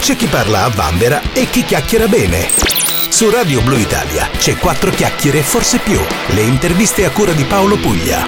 c'è chi parla a vanvera e chi chiacchiera bene. Su Radio Blue Italia c'è quattro chiacchiere, forse più. Le interviste a cura di Paolo Puglia.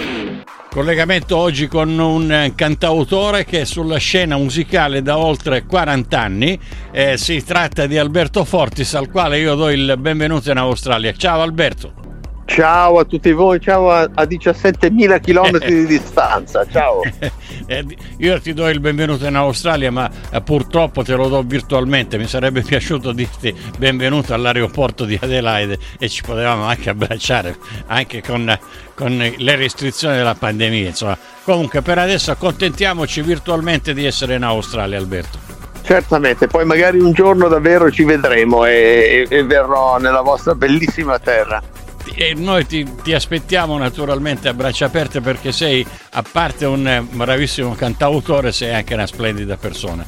Collegamento oggi con un cantautore che è sulla scena musicale da oltre 40 anni. Eh, si tratta di Alberto Fortis, al quale io do il benvenuto in Australia. Ciao Alberto. Ciao a tutti voi, ciao a, a 17.000 km di distanza, ciao. Eh, io ti do il benvenuto in Australia, ma eh, purtroppo te lo do virtualmente. Mi sarebbe piaciuto dirti benvenuto all'aeroporto di Adelaide e ci potevamo anche abbracciare, anche con, con le restrizioni della pandemia. Insomma. Comunque per adesso accontentiamoci virtualmente di essere in Australia, Alberto. Certamente, poi magari un giorno davvero ci vedremo e, e, e verrò nella vostra bellissima terra e noi ti, ti, aspettiamo naturalmente a braccia aperte perché sei, a parte un bravissimo cantautore, sei anche una splendida persona.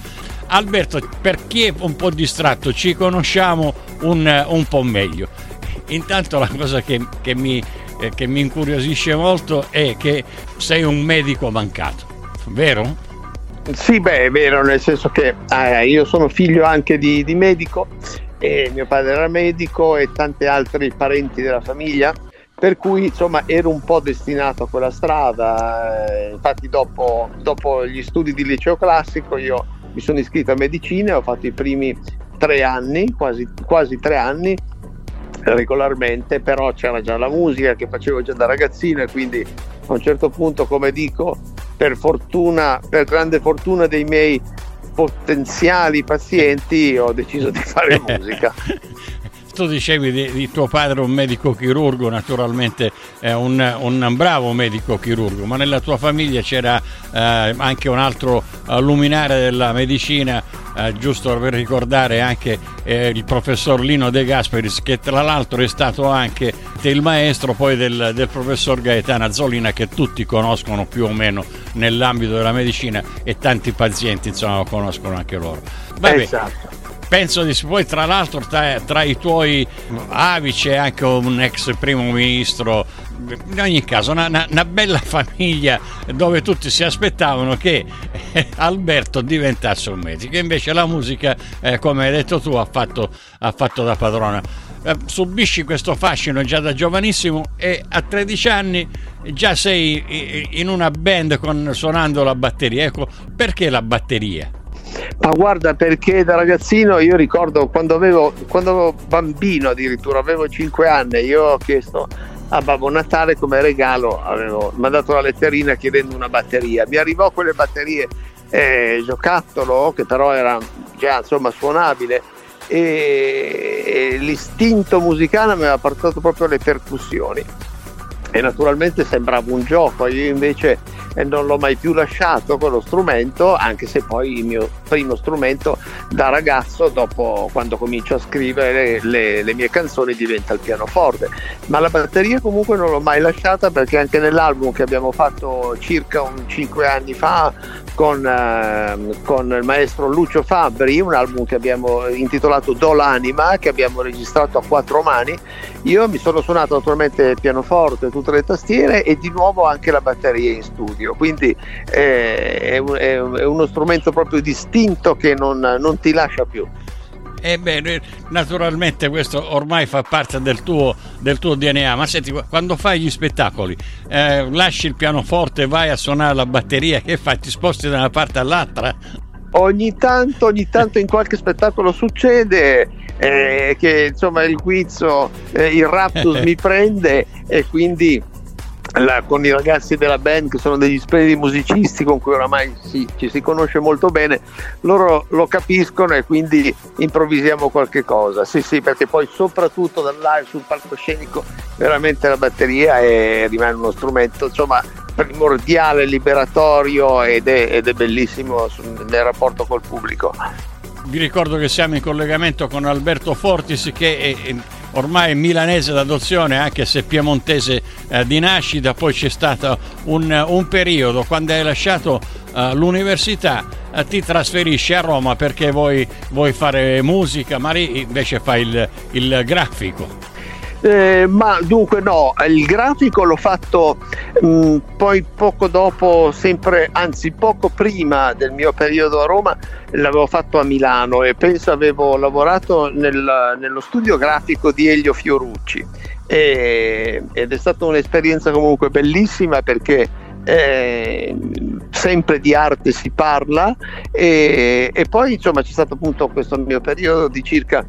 Alberto, per chi è un po' distratto, ci conosciamo un, un po' meglio. Intanto la cosa che, che, mi, eh, che mi incuriosisce molto è che sei un medico mancato, vero? Sì, beh, è vero, nel senso che eh, io sono figlio anche di, di medico e mio padre era medico e tanti altri parenti della famiglia per cui insomma ero un po' destinato a quella strada. Eh, infatti dopo, dopo, gli studi di liceo classico io mi sono iscritto a medicina e ho fatto i primi tre anni quasi, quasi tre anni regolarmente però c'era già la musica che facevo già da ragazzino e quindi a un certo punto come dico per fortuna per grande fortuna dei miei potenziali pazienti ho deciso di fare musica. tu dicevi di, di, tuo padre un medico chirurgo, naturalmente è un, un, bravo medico chirurgo, ma nella tua famiglia c'era eh, anche un altro uh, luminare della medicina, eh, giusto per ricordare anche eh, il professor Lino De Gasperis, che tra l'altro è stato anche il maestro poi del, del professor Gaetano Azzolina, che tutti conoscono più o meno nell'ambito della medicina e tanti pazienti insomma lo conoscono anche loro. Vabbè, esatto penso di poi tra l'altro tra, tra, i tuoi avi c'è anche un ex primo ministro in ogni caso una, una, una bella famiglia dove tutti si aspettavano che eh, Alberto diventasse un medico. Invece la musica eh, come hai detto tu ha fatto, ha fatto da padrona. Eh, subisci questo fascino già da giovanissimo e a 13 anni già sei in una band con, suonando la batteria. Ecco perché la batteria? Ma guarda, perché da ragazzino io ricordo quando avevo, quando avevo bambino addirittura, avevo 5 anni, io ho chiesto a Babbo Natale come regalo, avevo mandato la letterina chiedendo una batteria. Mi arrivò quelle batterie eh, giocattolo, che però era già insomma suonabile, e, e l'istinto musicale mi aveva portato proprio alle percussioni. E naturalmente sembrava un gioco, io invece e non l'ho mai più lasciato quello strumento, anche se poi il mio primo strumento da ragazzo, dopo quando comincio a scrivere le, le mie canzoni, diventa il pianoforte. Ma la batteria comunque non l'ho mai lasciata perché anche nell'album che abbiamo fatto circa un 5 anni fa con, eh, con, il maestro Lucio Fabbri, un album che abbiamo intitolato Do l'anima, che abbiamo registrato a quattro mani. Io mi sono suonato naturalmente il pianoforte, tutte le tastiere e di nuovo anche la batteria in studio, quindi eh, è, è, è, uno strumento proprio distinto che non, non ti lascia più. E beh, naturalmente questo ormai fa parte del tuo, del tuo DNA, ma senti, quando fai gli spettacoli, eh, lasci il pianoforte, vai a suonare la batteria, che fai? Ti sposti da una parte all'altra? Ogni tanto, ogni tanto in qualche spettacolo succede eh, che insomma il guizzo, eh, il raptus mi prende e quindi la, con i ragazzi della band che sono degli splendidi musicisti con cui oramai si, ci si conosce molto bene, loro lo capiscono e quindi improvvisiamo qualche cosa. Sì, sì, perché poi soprattutto dal live sul palcoscenico veramente la batteria è, rimane uno strumento insomma primordiale, liberatorio ed è, ed è bellissimo nel rapporto col pubblico. Vi ricordo che siamo in collegamento con Alberto Fortis che è ormai milanese d'adozione anche se piemontese eh, di nascita, poi c'è stato un, un periodo quando hai lasciato eh, l'università eh, ti trasferisci a Roma perché vuoi, vuoi fare musica, ma invece fai il, il grafico. Eh, ma dunque no, il grafico l'ho fatto mh, mm, poi poco dopo, sempre, anzi poco prima del mio periodo a Roma, l'avevo fatto a Milano e penso avevo lavorato nel, nello studio grafico di Elio Fiorucci. E, ed è stata un'esperienza comunque bellissima perché eh, sempre di arte si parla e, e poi insomma c'è stato appunto questo mio periodo di circa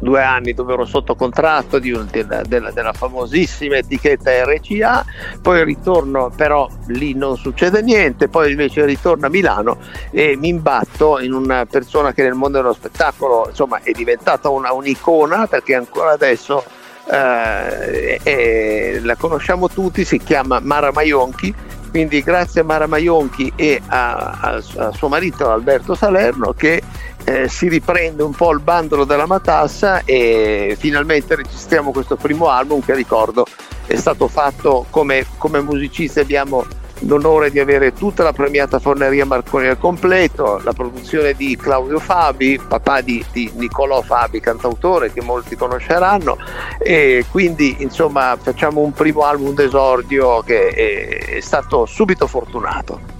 due anni dove ero sotto contratto un, della, della, della, famosissima etichetta RCA, poi ritorno, però lì non succede niente, poi invece ritorno a Milano e mi imbatto in una persona che nel mondo dello spettacolo insomma è diventata una, un'icona perché ancora adesso eh, eh, la conosciamo tutti, si chiama Mara Maionchi. Quindi grazie a Mara Maionchi e a suo marito Alberto Salerno che eh, si riprende un po' il bandolo della matassa e finalmente registriamo questo primo album che ricordo è stato fatto come, come musicisti abbiamo l'onore di avere tutta la premiata Forneria Marconi al completo, la produzione di Claudio Fabi, papà di, di Niccolò Fabi, cantautore che molti conosceranno e quindi insomma facciamo un primo album d'esordio che è, è stato subito fortunato.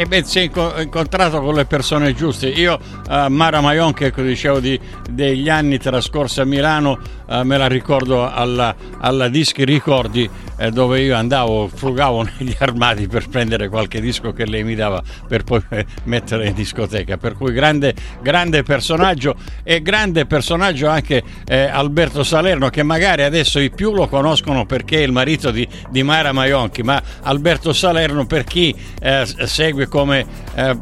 E beh, si è incontrato con le persone giuste. Io, uh, Mara Maion, che dicevo di, degli anni trascorsi a Milano, uh, me la ricordo alla, alla Dischi Ricordi, eh, dove io andavo, frugavo negli armadi per prendere qualche disco che lei mi dava per poi mettere in discoteca. Per cui grande, grande personaggio e grande personaggio anche eh, Alberto Salerno, che magari adesso i più lo conoscono perché è il marito di, di Mara Maionchi, ma Alberto Salerno per chi eh, come eh,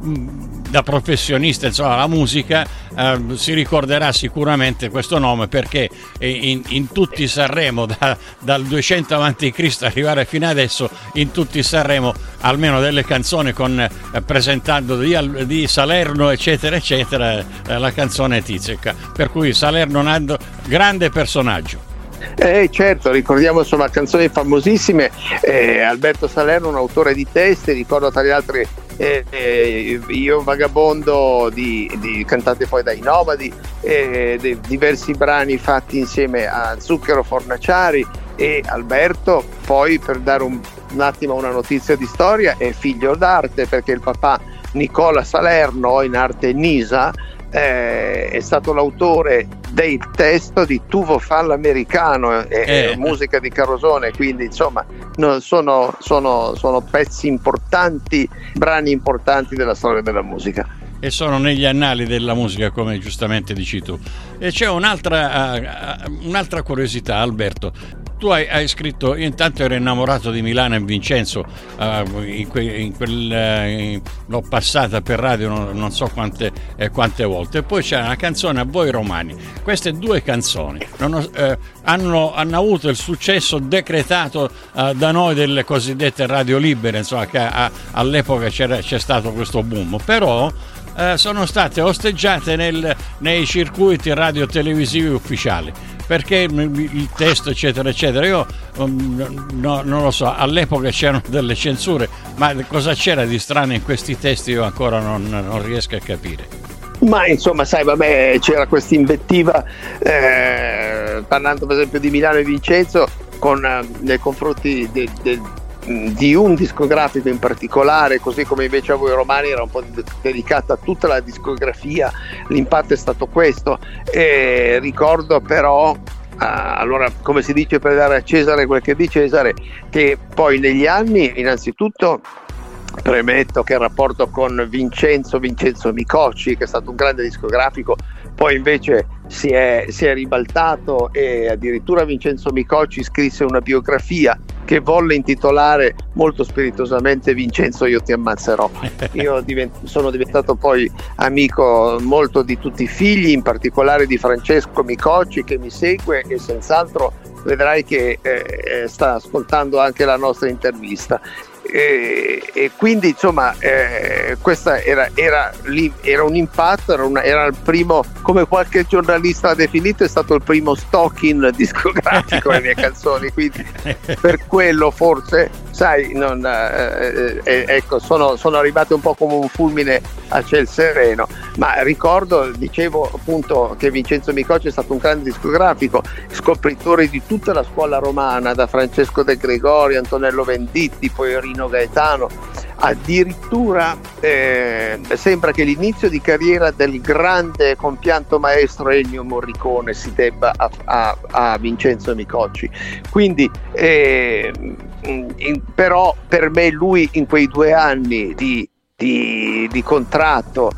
da professionista insomma, la musica eh, si ricorderà sicuramente questo nome perché in, in tutti Sanremo da, dal 200 a.C. arrivare fino adesso in tutti Sanremo almeno delle canzoni con, eh, presentando di, di, Salerno eccetera eccetera eh, la canzone Tizica per cui Salerno un grande personaggio eh, certo, ricordiamo insomma canzoni famosissime, eh, Alberto Salerno un autore di teste, ricordo tra gli altri eh, eh, io vagabondo di, di, cantate poi dai Nomadi, eh, di, diversi brani fatti insieme a Zucchero Fornaciari e Alberto, poi per dare un, un attimo una notizia di storia, è figlio d'arte perché il papà Nicola Salerno in arte Nisa eh, è stato l'autore del testo di Tuvo Fall americano, eh, eh. musica di Carosone, quindi insomma no, sono, sono, sono pezzi importanti, brani importanti della storia della musica e sono negli annali della musica come giustamente dici tu. E c'è un'altra, uh, un'altra curiosità Alberto, tu hai, hai, scritto, io intanto ero innamorato di Milano e Vincenzo, uh, in que, in quel, uh, in, l'ho passata per radio non, non so quante, eh, quante, volte, e poi c'è una canzone a voi romani. Queste due canzoni ho, eh, hanno, hanno, avuto il successo decretato uh, da noi delle cosiddette radio libere, insomma, che a, all'epoca c'è stato questo boom, però sono state osteggiate nel, nei circuiti radio televisivi ufficiali perché il testo eccetera eccetera. Io um, no, non lo so all'epoca c'erano delle censure ma cosa c'era di strano in questi testi io ancora non, non riesco a capire. Ma insomma, sai, vabbè, c'era questa invettiva, eh, parlando per esempio di Milano e Vincenzo, con, eh, nei confronti de, de, di un discografico in particolare, così come invece a voi romani era un po' dedicata tutta la discografia, l'impatto è stato questo. E ricordo però Uh, allora, come si dice per dare a Cesare quel che è di Cesare, che poi negli anni, innanzitutto, premetto che il rapporto con Vincenzo, Vincenzo Micocci, che è stato un grande discografico, poi invece si è, si è, ribaltato e addirittura Vincenzo Micocci scrisse una biografia che volle intitolare molto spiritosamente Vincenzo io ti ammazzerò. Io divent- sono diventato poi amico molto di tutti i figli, in particolare di Francesco Micocci che mi segue e senz'altro vedrai che eh, sta ascoltando anche la nostra intervista e, e quindi insomma eh, questo era, era, era, un impatto, era, una, era, il primo, come qualche giornalista ha definito, è stato il primo stocking discografico delle mie canzoni, quindi per quello forse sai, non, eh, eh, ecco, sono, sono arrivate un po' come un fulmine a ciel sereno, ma ricordo, dicevo appunto che Vincenzo Micocci è stato un grande discografico, scopritore di tutta la scuola romana, da Francesco De Gregori, Antonello Venditti, poi Rino Gaetano, addirittura eh, sembra che l'inizio di carriera del grande compianto maestro Ennio Morricone si debba a, a, a Vincenzo Micocci. Quindi, eh, in, però per me lui in quei due anni di, di, di contratto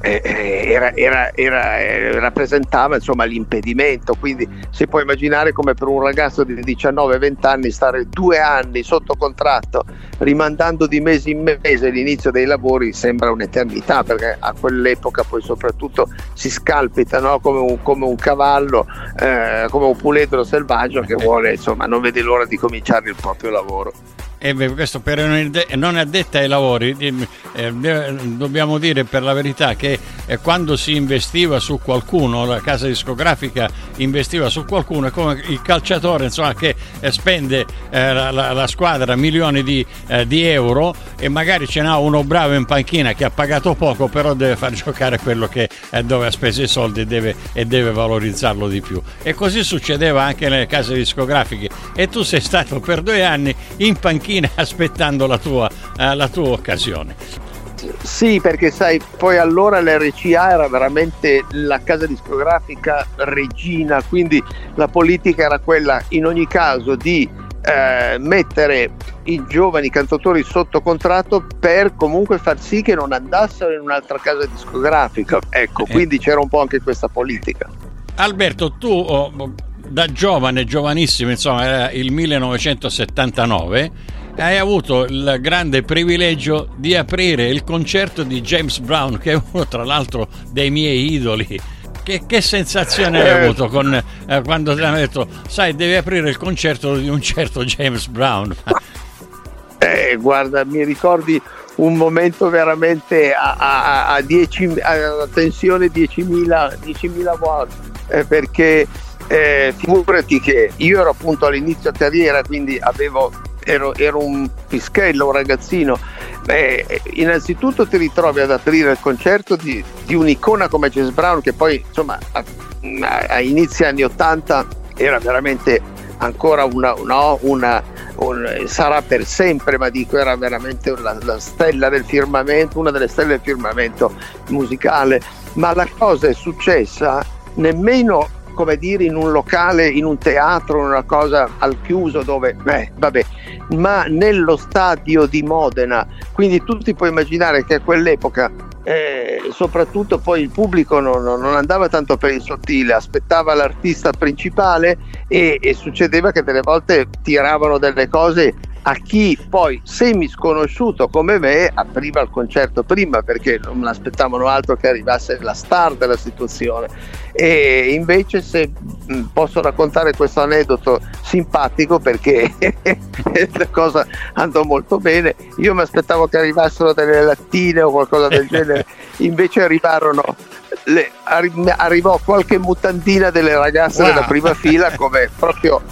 era, era, era, eh, rappresentava insomma, l'impedimento, quindi si può immaginare come per un ragazzo di 19-20 anni stare due anni sotto contratto, rimandando di mese in mese l'inizio dei lavori sembra un'eternità, perché a quell'epoca poi soprattutto si scalpita no? come, un, come, un, cavallo, eh, come un puledro selvaggio che vuole, insomma, non vede l'ora di cominciare il proprio lavoro. E eh questo per non addetta ai lavori, eh, dobbiamo dire per la verità che eh, quando si investiva su qualcuno, la casa discografica investiva su qualcuno, è come il calciatore insomma, che spende la, la, la, squadra milioni di, di, euro e magari ce n'ha uno bravo in panchina che ha pagato poco, però deve far giocare quello che, dove ha speso i soldi e deve, e deve valorizzarlo di più. E così succedeva anche nelle case discografiche. E tu sei stato per due anni in panchina panchina aspettando la tua, eh, la tua occasione. Sì, perché sai, poi allora l'RCA era veramente la casa discografica regina, quindi la politica era quella in ogni caso di eh, mettere i giovani cantautori sotto contratto per comunque far sì che non andassero in un'altra casa discografica. Ecco, eh. quindi c'era un po' anche questa politica. Alberto, tu oh, da giovane, giovanissimo, insomma, era il 1979 hai avuto il grande privilegio di aprire il concerto di James Brown, che è uno tra l'altro dei miei idoli. Che, che sensazione hai avuto con, eh, quando ti hanno detto, sai, devi aprire il concerto di un certo James Brown? Eh, guarda, mi ricordi un momento veramente a, a, a, 10, a tensione 10.000, 10.000 watt, eh, perché eh, figurati che io ero appunto all'inizio carriera, quindi avevo ero, ero un pischello, un ragazzino. Beh, innanzitutto ti ritrovi ad aprire il concerto di, di un'icona come James Brown che poi insomma a, a inizi anni 80 era veramente ancora una, no, una un, sarà per sempre, ma dico era veramente la, la, stella del firmamento, una delle stelle del firmamento musicale. Ma la cosa è successa nemmeno come dire in un locale, in un teatro, una cosa al chiuso dove, beh, vabbè, ma nello stadio di Modena. Quindi tu ti puoi immaginare che a quell'epoca eh, soprattutto poi il pubblico non, non, andava tanto per il sottile, aspettava l'artista principale e, e, succedeva che delle volte tiravano delle cose a chi poi semi sconosciuto come me apriva il concerto prima perché non aspettavano altro che arrivasse la star della situazione e invece se mm, posso raccontare questo aneddoto simpatico perché la cosa andò molto bene io mi aspettavo che arrivassero delle lattine o qualcosa del genere invece arrivarono le, arrivò qualche mutandina delle ragazze wow. della prima fila come proprio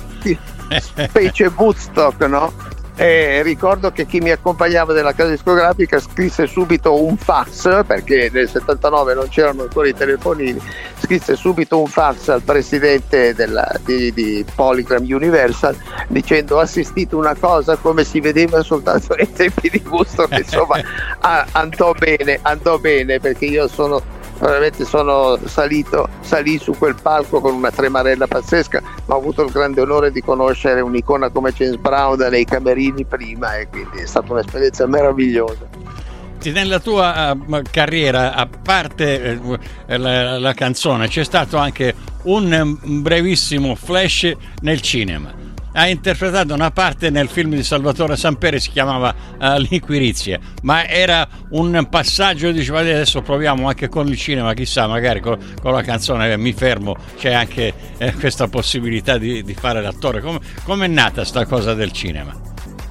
specie Woodstock no? E ricordo che chi mi accompagnava della casa discografica scrisse subito un fax, perché nel 79 non c'erano ancora i telefonini, scrisse subito un fax al presidente della, di, di, Polygram Universal dicendo ho assistito una cosa come si vedeva soltanto nei tempi di gusto, che insomma andò bene, andò bene perché io sono veramente sono salito salì su quel palco con una tremarella pazzesca ma ho avuto il grande onore di conoscere un'icona come James Brown nei camerini prima e quindi è stata un'esperienza meravigliosa. Nella tua uh, carriera, a parte uh, la, la, canzone, c'è stato anche un um, brevissimo flash nel cinema ha interpretato una parte nel film di Salvatore Samperi, si chiamava uh, L'Inquirizia, ma era un passaggio, diceva adesso proviamo anche con il cinema, chissà, magari con, con la canzone eh, mi fermo, c'è anche eh, questa possibilità di, di, fare l'attore. Come è nata questa cosa del cinema?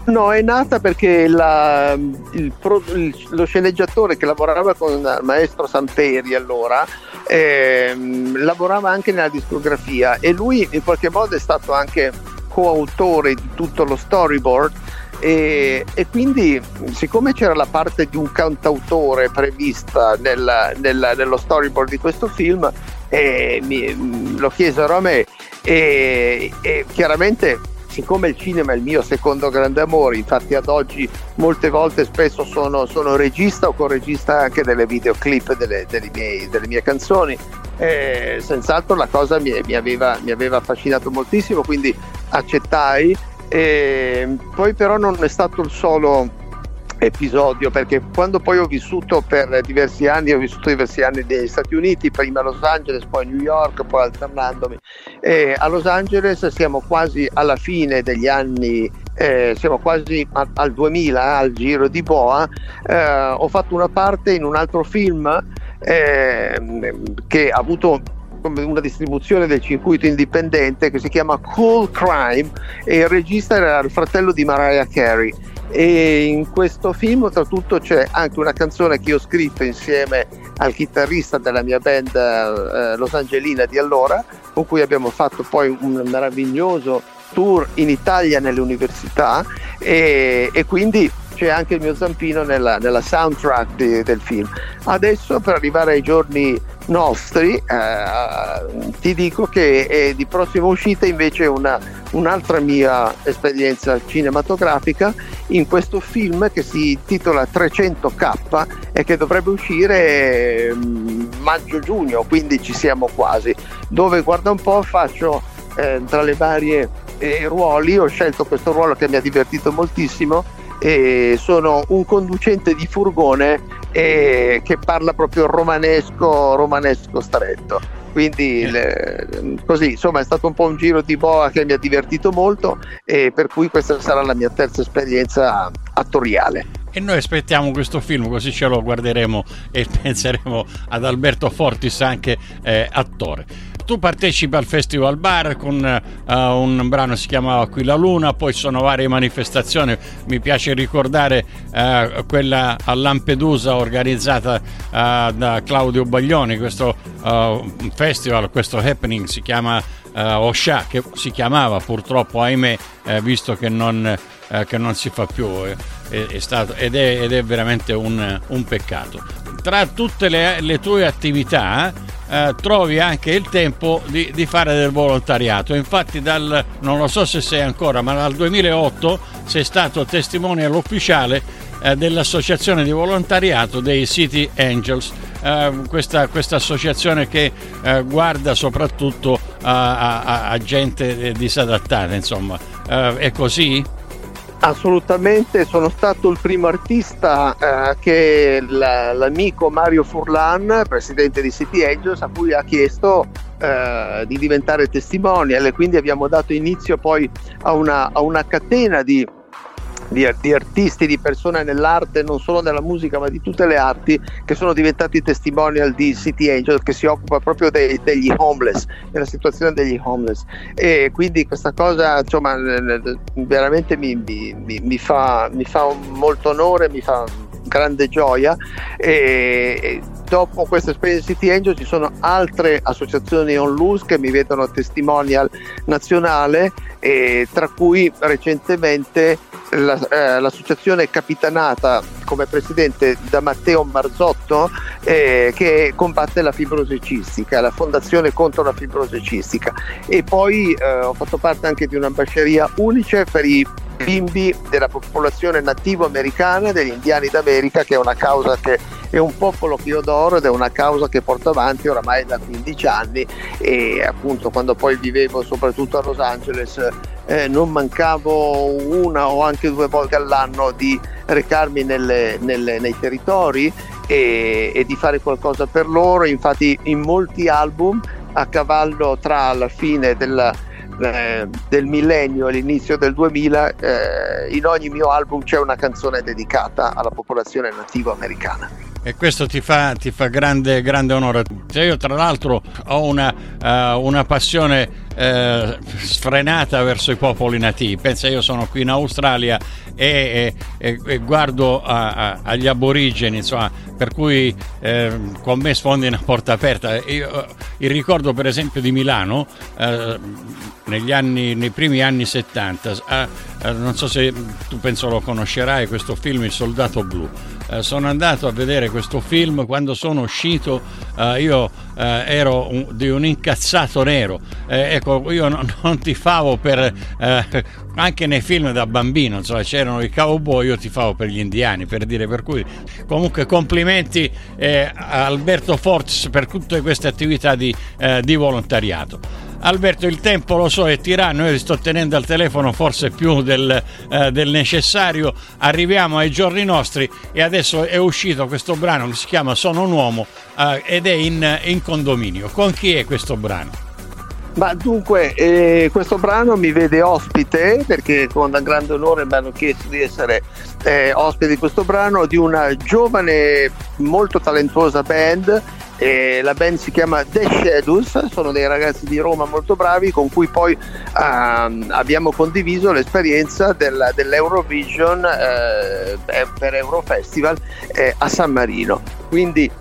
No, è nata perché la, il, il, lo sceneggiatore che lavorava con il maestro Samperi allora eh, lavorava anche nella discografia e lui in qualche modo è stato anche coautore di tutto lo storyboard e, e, quindi siccome c'era la parte di un cantautore prevista nella, nella, nello storyboard di questo film, eh, mi, lo chiesero a me e, e chiaramente siccome il cinema è il mio secondo grande amore, infatti ad oggi molte volte spesso sono, sono regista o co-regista anche delle videoclip delle, delle, mie, delle mie canzoni, eh, senz'altro la cosa mi, mi, aveva, mi aveva affascinato moltissimo, quindi accettai. E poi però non è stato il solo episodio perché quando poi ho vissuto per diversi anni, ho vissuto diversi anni negli Stati Uniti, prima a Los Angeles, poi a New York, poi alternandomi. E a Los Angeles siamo quasi alla fine degli anni, eh, siamo quasi a, al 2000, eh, al giro di Boa. Eh, ho fatto una parte in un altro film eh, che ha avuto una distribuzione del circuito indipendente che si chiama Cool Crime e il regista era il fratello di Mariah Carey. E in questo film oltretutto c'è anche una canzone che ho scritto insieme al chitarrista della mia band eh, Los Angelina di allora con cui abbiamo fatto poi un meraviglioso tour in Italia nelle università. E, e quindi c'è anche il mio zampino nella, nella soundtrack di, del film. Adesso per arrivare ai giorni nostri eh, ti dico che è di prossima uscita invece una, un'altra mia esperienza cinematografica in questo film che si intitola 300k e che dovrebbe uscire mm, maggio-giugno, quindi ci siamo quasi, dove guarda un po' faccio eh, tra le varie eh, ruoli, ho scelto questo ruolo che mi ha divertito moltissimo e sono un conducente di furgone e che parla proprio romanesco, romanesco stretto. Quindi le, così, insomma, è stato un po' un giro di boa che mi ha divertito molto e per cui questa sarà la mia terza esperienza attoriale. E noi aspettiamo questo film così ce lo guarderemo e penseremo ad Alberto Fortis anche eh, attore tu partecipi al Festival Bar con uh, un brano che si chiamava Qui la Luna, poi sono varie manifestazioni, mi piace ricordare uh, quella a Lampedusa organizzata uh, da Claudio Baglioni, questo festival, questo happening si chiama Osha, che si chiamava purtroppo, ahimè, visto che non, che non, si fa più, è, è stato, ed, è, ed, è, veramente un, un peccato. Tra tutte le, le tue attività, eh, trovi anche il tempo di, di, fare del volontariato. Infatti, dal, non lo so se sei ancora, ma dal 2008 sei stato testimonial ufficiale eh, dell'associazione di volontariato dei City Angels. Eh, questa, associazione che eh, guarda soprattutto a, a, a gente disadattata, insomma, eh, è così? Assolutamente, sono stato il primo artista eh, che la, l'amico Mario Furlan, presidente di City Angels, a cui ha chiesto eh, di diventare testimonial. E quindi abbiamo dato inizio poi a una, a una catena di di, di, artisti, di persone nell'arte, non solo nella musica, ma di tutte le arti, che sono diventati testimonial di City Angel, che si occupa proprio dei, degli homeless, della situazione degli homeless. E quindi questa cosa, insomma, veramente mi, mi, mi, fa, mi fa molto onore, mi fa grande gioia e dopo questa esperienza City Angel ci sono altre associazioni on loose che mi vedono testimonial nazionale tra cui recentemente la, eh, l'associazione capitanata come presidente da Matteo Marzotto eh, che combatte la fibrosi cistica, la fondazione contro la fibrosi cistica. E poi eh, ho fatto parte anche di un'ambasceria unice per i bimbi della popolazione nativo americana, degli indiani d'America, che è una causa che è un popolo che io adoro ed è una causa che porto avanti oramai da 15 anni. E appunto quando poi vivevo soprattutto a Los Angeles eh, non mancavo una o anche due volte all'anno di recarmi nelle, nelle, nei territori e, e di fare qualcosa per loro, infatti in molti album a cavallo tra la fine della eh, del millennio e l'inizio del 2000 eh, in ogni mio album c'è una canzone dedicata alla popolazione nativa americana e questo ti fa, ti fa grande, grande, onore. Io tra l'altro ho una, uh, una passione eh, sfrenata verso i popoli nativi. Pensa, io sono qui in Australia e, e, e guardo a, a, agli aborigeni, insomma, per cui eh, con me sfondi una porta aperta. Io, il ricordo per esempio di Milano, eh, negli anni, nei primi anni 70, eh, non so se tu penso lo conoscerai, questo film Il Soldato Blu. Eh, sono andato a vedere questo film quando sono uscito eh, io eh, ero un, di un incazzato nero eh, ecco io non, non tifavo per anche nei film da bambino insomma, c'erano i cowboy io tifavo per gli indiani per dire per cui comunque complimenti a Alberto Fortis per tutte queste attività di, di volontariato Alberto, il tempo lo so è tiranno, io sto tenendo al telefono forse più del, eh, del, necessario. Arriviamo ai giorni nostri e adesso è uscito questo brano che si chiama Sono un uomo eh, ed è in, in condominio. Con chi è questo brano? Ma dunque, eh, questo brano mi vede ospite perché con grande onore mi hanno chiesto di essere eh, ospite di questo brano di una giovane, molto talentuosa band e la band si chiama The Shadows, sono dei ragazzi di Roma molto bravi con cui poi uh, abbiamo condiviso l'esperienza del, dell'Eurovision uh, per Eurofestival uh, a San Marino. Quindi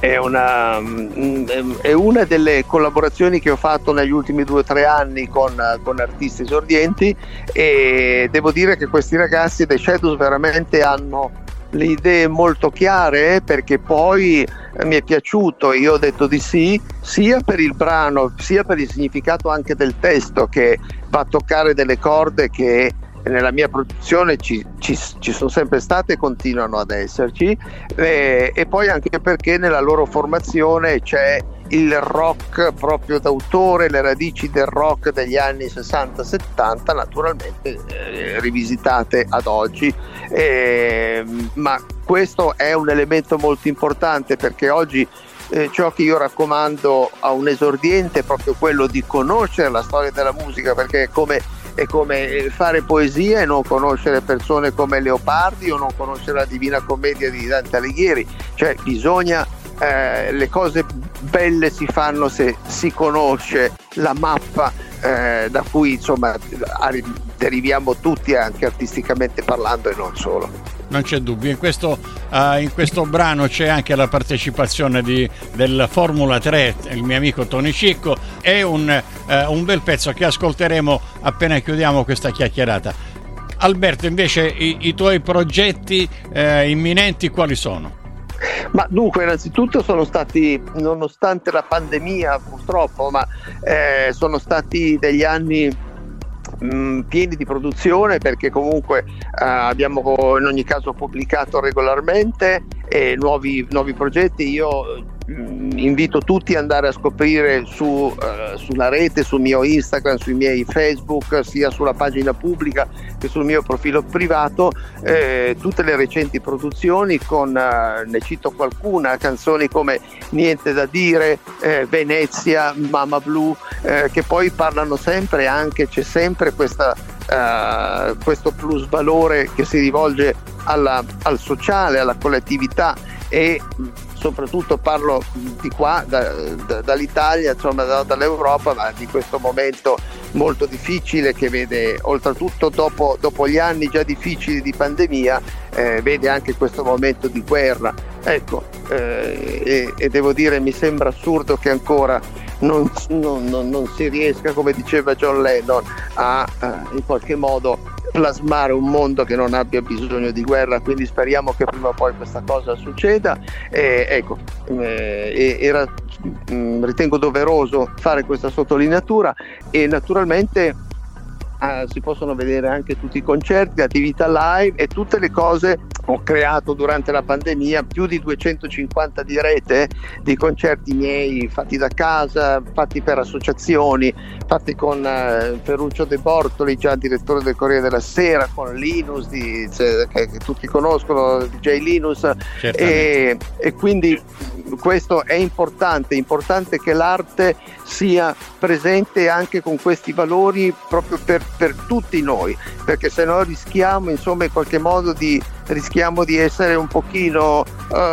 è una, mm, è una, delle collaborazioni che ho fatto negli ultimi due o tre anni con, con, artisti esordienti e devo dire che questi ragazzi The Shadows veramente hanno le idee molto chiare perché poi eh, mi è piaciuto e io ho detto di sì, sia per il brano, sia per il significato anche del testo che va a toccare delle corde che nella mia produzione ci, ci, ci, sono sempre state e continuano ad esserci eh, e poi anche perché nella loro formazione c'è il rock proprio d'autore, le radici del rock degli anni 60-70 naturalmente eh, rivisitate ad oggi, eh, ma questo è un elemento molto importante perché oggi eh, ciò che io raccomando a un esordiente è proprio quello di conoscere la storia della musica perché è come, è come fare poesia e non conoscere persone come Leopardi o non conoscere la Divina Commedia di Dante Alighieri, cioè bisogna eh, le cose belle si fanno se si conosce la mappa eh, da cui insomma deriviamo tutti anche artisticamente parlando e non solo. Non c'è dubbio, in questo, uh, in questo brano c'è anche la partecipazione di, del Formula 3, il mio amico Tony Cicco, è un, uh, un bel pezzo che ascolteremo appena chiudiamo questa chiacchierata. Alberto, invece i, i tuoi progetti eh, imminenti quali sono? Ma dunque, innanzitutto sono stati, nonostante la pandemia purtroppo, ma eh, sono stati degli anni mm, pieni di produzione perché comunque eh, abbiamo in ogni caso pubblicato regolarmente e nuovi, nuovi progetti. Io invito tutti ad andare a scoprire su, uh, sulla rete, sul mio Instagram, sui miei Facebook, sia sulla pagina pubblica che sul mio profilo privato, eh, tutte le recenti produzioni con, uh, ne cito qualcuna, canzoni come Niente da dire, eh, Venezia, Mama Blu, eh, che poi parlano sempre anche, c'è sempre questa, uh, questo plus valore che si rivolge alla, al sociale, alla collettività e soprattutto parlo di qua, da, da, dall'Italia, insomma da, dall'Europa, ma di questo momento molto difficile che vede, oltretutto dopo, dopo gli anni già difficili di pandemia, eh, vede anche questo momento di guerra. Ecco, eh, e, e, devo dire mi sembra assurdo che ancora non, non, non, non si riesca, come diceva John Lennon, a, a in qualche modo plasmare un mondo che non abbia bisogno di guerra, quindi speriamo che prima o poi questa cosa succeda. E, ecco, eh, era, mm, ritengo doveroso fare questa sottolineatura e naturalmente eh, si possono vedere anche tutti i concerti, attività live e tutte le cose. Ho creato durante la pandemia più di 250 dirette di concerti miei fatti da casa, fatti per associazioni, fatti con uh, Ferruccio De Bortoli, già direttore del Corriere della Sera, con Linus, di, cioè, che, che, tutti conoscono, DJ Linus. E, e quindi questo è importante, è importante che l'arte sia presente anche con questi valori proprio per, per tutti noi, perché se no rischiamo insomma in qualche modo di rischiamo di essere un pochino uh,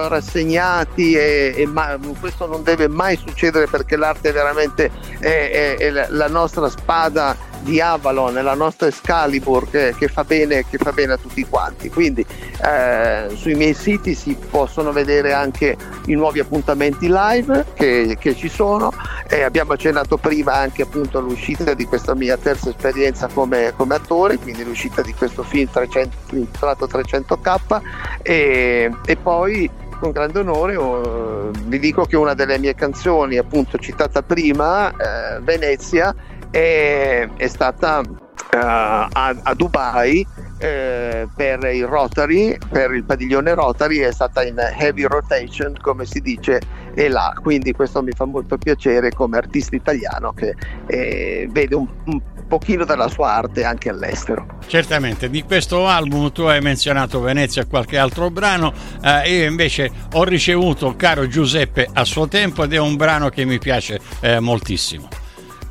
rassegnati e, e ma, questo non deve mai succedere perché l'arte veramente è, è, è la nostra spada di Avalon, la nostra Excalibur che, che, fa bene, che, fa bene, a tutti quanti. Quindi eh, sui miei siti si possono vedere anche i nuovi appuntamenti live che, che ci sono. Eh, abbiamo accennato prima anche appunto all'uscita di questa mia terza esperienza come, come attore, quindi l'uscita di questo film 300, intitolato 300k e, e poi con grande onore oh, vi dico che una delle mie canzoni appunto citata prima, eh, Venezia, è, è stata uh, a, a, Dubai eh, per il Rotary, per il padiglione Rotary, è stata in heavy rotation, come si dice, e là. Quindi questo mi fa molto piacere come artista italiano che eh, vede un, un pochino della sua arte anche all'estero. Certamente, di questo album tu hai menzionato Venezia e qualche altro brano, eh, io invece ho ricevuto Caro Giuseppe a suo tempo ed è un brano che mi piace eh, moltissimo.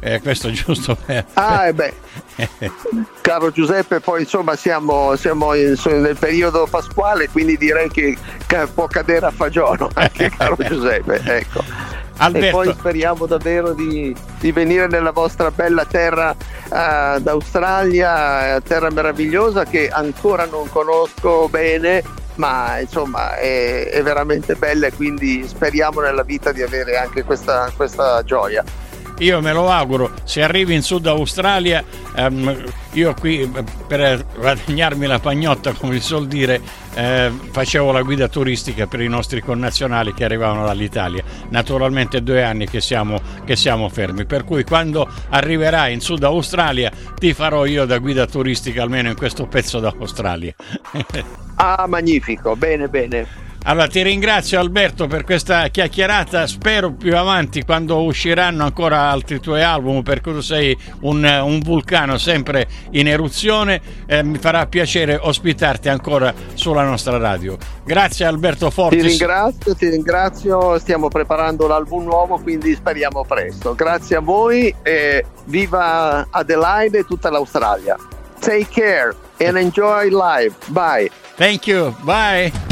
Eh, questo è giusto per... Ah, e beh. Caro Giuseppe, poi insomma siamo, siamo in, nel periodo pasquale, quindi direi che può cadere a fagiolo anche caro Giuseppe. Ecco. Alberto. E poi speriamo davvero di, di, venire nella vostra bella terra uh, d'Australia, terra meravigliosa che ancora non conosco bene, ma insomma è, è veramente bella e quindi speriamo nella vita di avere anche questa, questa gioia io me lo auguro, se arrivi in Sud Australia, ehm, io qui per guadagnarmi la pagnotta, come si suol dire, eh, facevo la guida turistica per i nostri connazionali che arrivavano dall'Italia. Naturalmente due anni che siamo, che siamo fermi, per cui quando arriverai in Sud Australia ti farò io da guida turistica almeno in questo pezzo d'Australia. ah, magnifico, bene, bene. Allora ti ringrazio Alberto per questa chiacchierata, spero più avanti quando usciranno ancora altri tuoi album perché tu sei un, un vulcano sempre in eruzione, eh, mi farà piacere ospitarti ancora sulla nostra radio. Grazie Alberto Fortis. Ti ringrazio, ti ringrazio, stiamo preparando l'album nuovo quindi speriamo presto. Grazie a voi e viva Adelaide e tutta l'Australia. Take care and enjoy life. Bye. Thank you. Bye.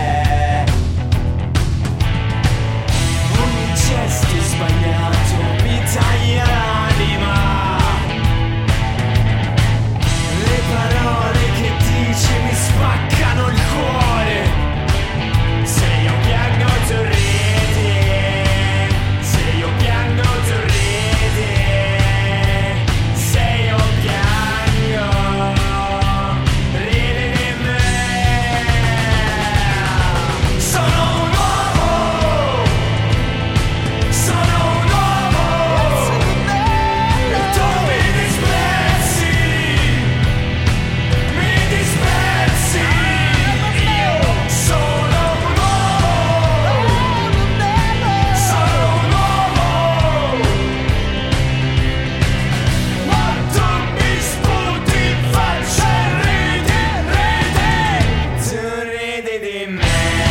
Bye.